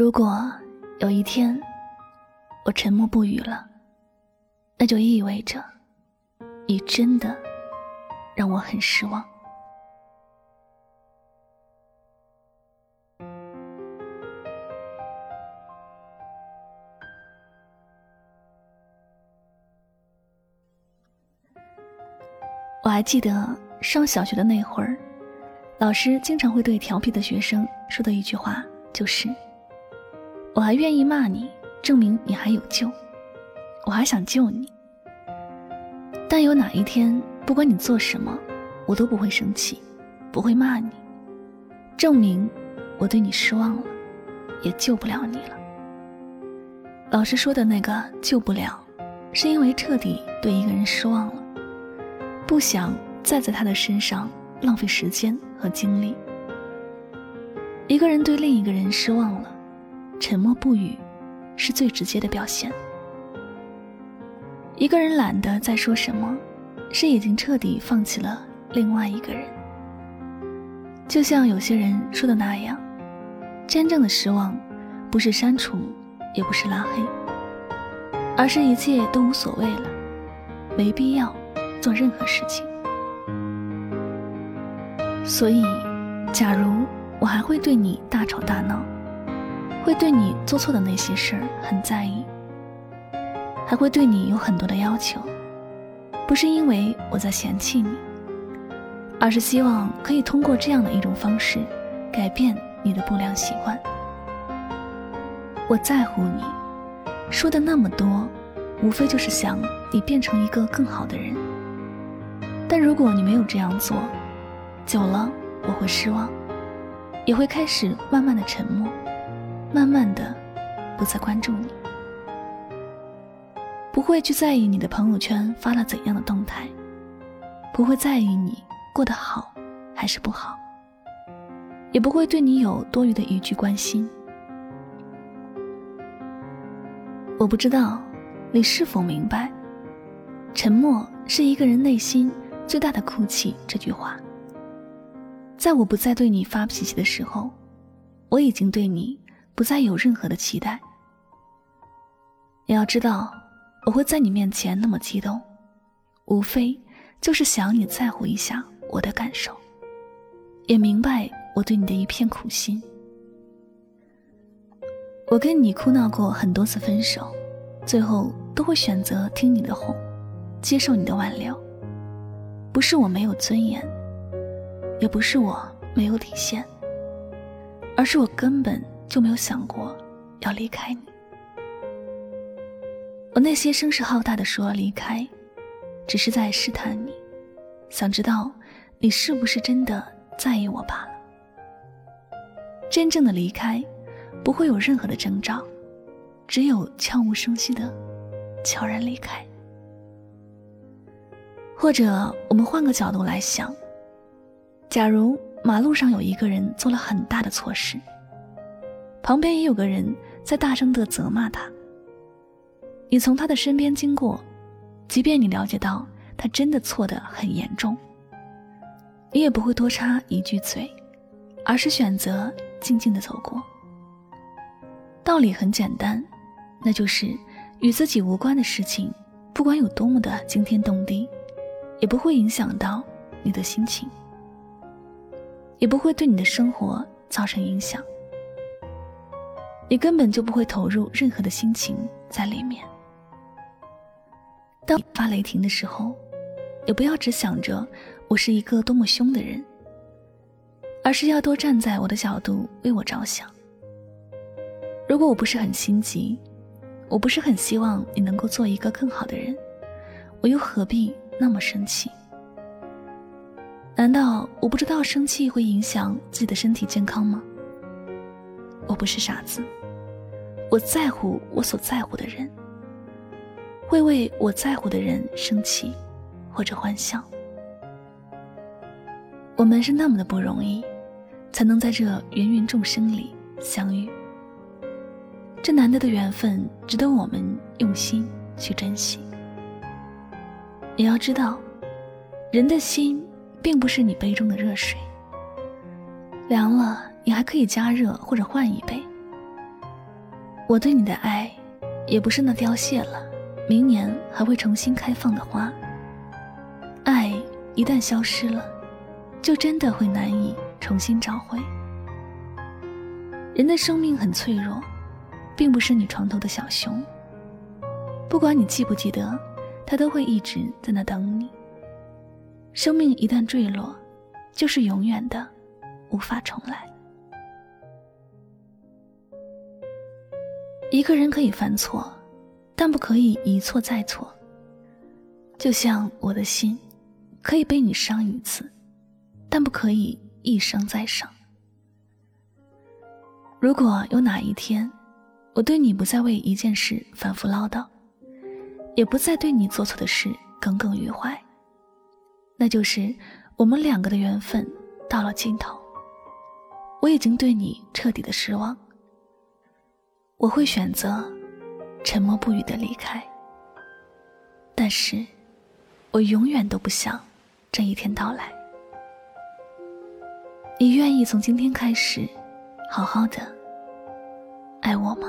如果有一天我沉默不语了，那就意味着你真的让我很失望。我还记得上小学的那会儿，老师经常会对调皮的学生说的一句话。就是，我还愿意骂你，证明你还有救，我还想救你。但有哪一天，不管你做什么，我都不会生气，不会骂你，证明我对你失望了，也救不了你了。老师说的那个救不了，是因为彻底对一个人失望了，不想再在他的身上浪费时间和精力。一个人对另一个人失望了，沉默不语，是最直接的表现。一个人懒得再说什么，是已经彻底放弃了另外一个人。就像有些人说的那样，真正的失望，不是删除，也不是拉黑，而是一切都无所谓了，没必要做任何事情。所以，假如。我还会对你大吵大闹，会对你做错的那些事儿很在意，还会对你有很多的要求，不是因为我在嫌弃你，而是希望可以通过这样的一种方式改变你的不良习惯。我在乎你，说的那么多，无非就是想你变成一个更好的人。但如果你没有这样做，久了我会失望。也会开始慢慢的沉默，慢慢的不再关注你，不会去在意你的朋友圈发了怎样的动态，不会在意你过得好还是不好，也不会对你有多余的一句关心。我不知道你是否明白，沉默是一个人内心最大的哭泣。这句话。在我不再对你发脾气的时候，我已经对你不再有任何的期待。你要知道，我会在你面前那么激动，无非就是想你在乎一下我的感受，也明白我对你的一片苦心。我跟你哭闹过很多次分手，最后都会选择听你的哄，接受你的挽留。不是我没有尊严。也不是我没有底线，而是我根本就没有想过要离开你。我那些声势浩大的说离开，只是在试探你，想知道你是不是真的在意我罢了。真正的离开，不会有任何的征兆，只有悄无声息的悄然离开。或者，我们换个角度来想。假如马路上有一个人做了很大的错事，旁边也有个人在大声的责骂他。你从他的身边经过，即便你了解到他真的错得很严重，你也不会多插一句嘴，而是选择静静的走过。道理很简单，那就是与自己无关的事情，不管有多么的惊天动地，也不会影响到你的心情。也不会对你的生活造成影响，你根本就不会投入任何的心情在里面。当发雷霆的时候，也不要只想着我是一个多么凶的人，而是要多站在我的角度为我着想。如果我不是很心急，我不是很希望你能够做一个更好的人，我又何必那么生气？难道我不知道生气会影响自己的身体健康吗？我不是傻子，我在乎我所在乎的人，会为我在乎的人生气，或者欢笑。我们是那么的不容易，才能在这芸芸众生里相遇。这难得的缘分，值得我们用心去珍惜。也要知道，人的心。并不是你杯中的热水，凉了你还可以加热或者换一杯。我对你的爱，也不是那凋谢了，明年还会重新开放的花。爱一旦消失了，就真的会难以重新找回。人的生命很脆弱，并不是你床头的小熊。不管你记不记得，他都会一直在那等你。生命一旦坠落，就是永远的，无法重来。一个人可以犯错，但不可以一错再错。就像我的心，可以被你伤一次，但不可以一伤再伤。如果有哪一天，我对你不再为一件事反复唠叨，也不再对你做错的事耿耿于怀，那就是我们两个的缘分到了尽头。我已经对你彻底的失望。我会选择沉默不语的离开，但是，我永远都不想这一天到来。你愿意从今天开始好好的爱我吗？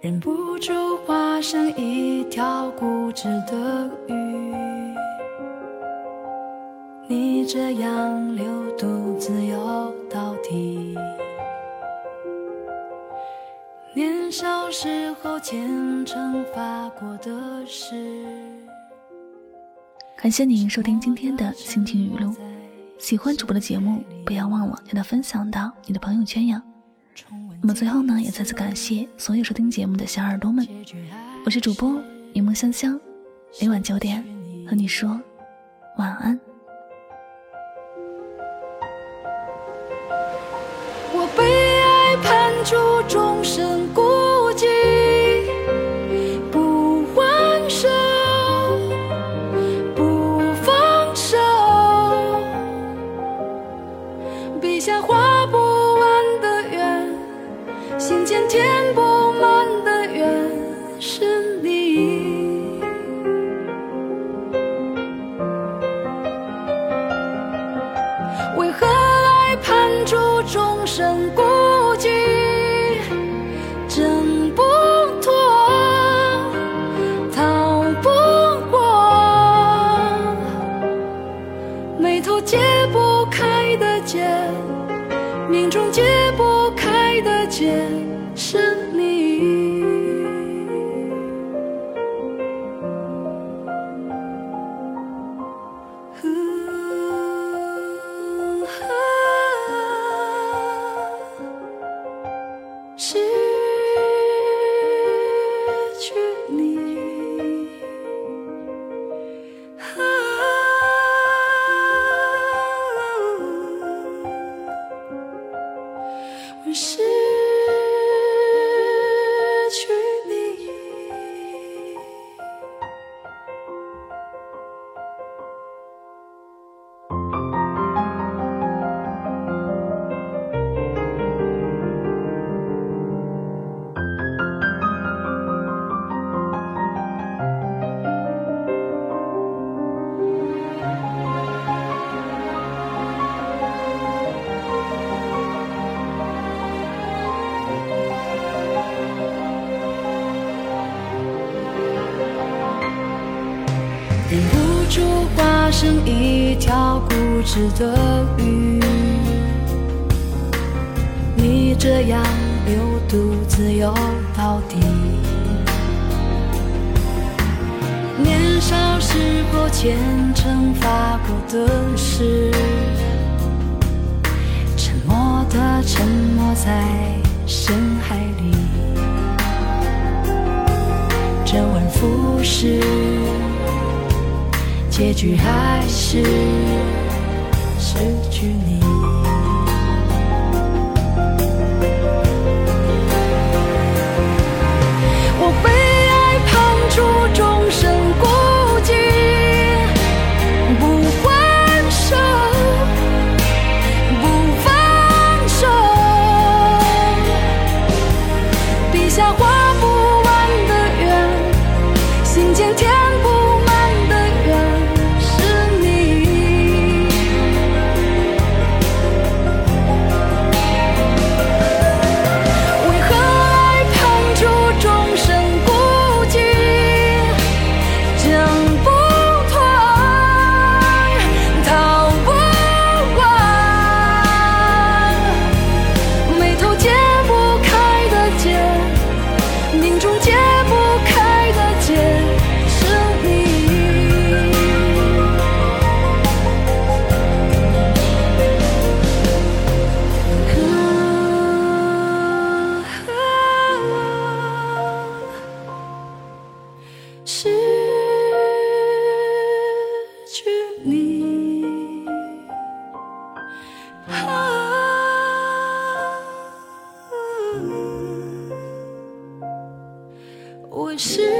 忍不住化身一条固执的鱼。这样流独自游到底。年少时候虔诚发过的誓。感谢您收听今天的心情语录，喜欢主播的节目，不要忘了将它分享到你的朋友圈呀。那么最后呢，也再次感谢所有收听节目的小耳朵们，我是主播柠檬香香，每晚九点和你说晚安。住终生孤寂不还手不放手。笔下画不完的圆心间填不见。成一条固执的鱼，你这样流独自游到底。年少时候虔诚发过的誓，沉默的沉没在深海里，周而复始。结局还是失去你。是